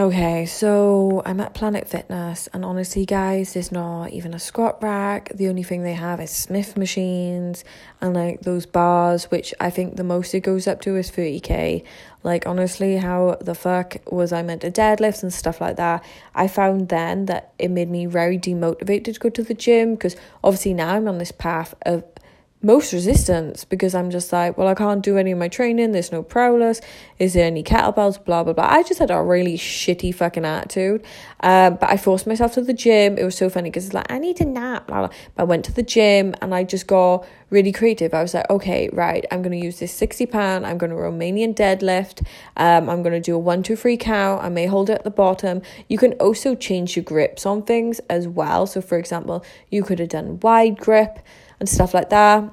Okay, so I'm at Planet Fitness, and honestly, guys, there's not even a squat rack. The only thing they have is Smith machines and like those bars, which I think the most it goes up to is 30k. Like, honestly, how the fuck was I meant to deadlift and stuff like that? I found then that it made me very demotivated to go to the gym because obviously now I'm on this path of most resistance because I'm just like, well, I can't do any of my training. There's no prowlers. Is there any kettlebells? Blah, blah, blah. I just had a really shitty fucking attitude. Um, but I forced myself to the gym. It was so funny because it's like, I need to nap. Blah, blah. But I went to the gym and I just got really creative. I was like, okay, right, I'm going to use this 60 pound. I'm going to Romanian deadlift. Um, I'm going to do a one, two, three count. I may hold it at the bottom. You can also change your grips on things as well. So, for example, you could have done wide grip and stuff like that.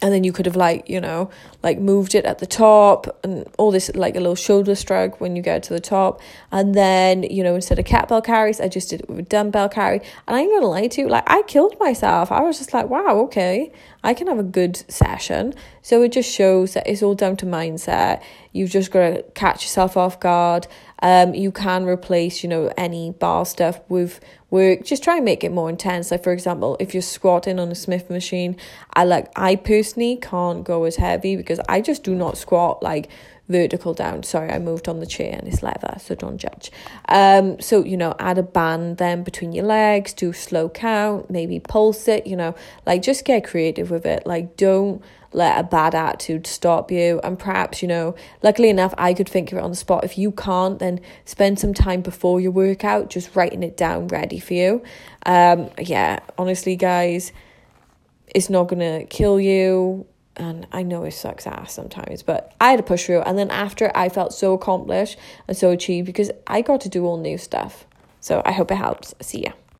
And then you could have like you know like moved it at the top and all this like a little shoulder stroke when you get to the top. And then you know instead of kettlebell carries i just did it with a dumbbell carry. And i'm gonna lie to you like i killed myself. I was just like wow okay i can have a good session. So it just shows that it's all down to mindset. You've just got to catch yourself off guard um, you can replace, you know, any bar stuff with work. Just try and make it more intense. Like for example, if you're squatting on a Smith machine, I like I personally can't go as heavy because I just do not squat like vertical down. Sorry, I moved on the chair and it's leather, so don't judge. Um, so you know, add a band then between your legs, do slow count, maybe pulse it, you know, like just get creative with it. Like don't let a bad attitude stop you. And perhaps, you know, luckily enough, I could think of it on the spot. If you can't, then spend some time before your workout just writing it down ready for you. Um, yeah, honestly, guys, it's not to kill you. And I know it sucks ass sometimes, but I had to push through. And then after, I felt so accomplished and so achieved because I got to do all new stuff. So I hope it helps. See ya.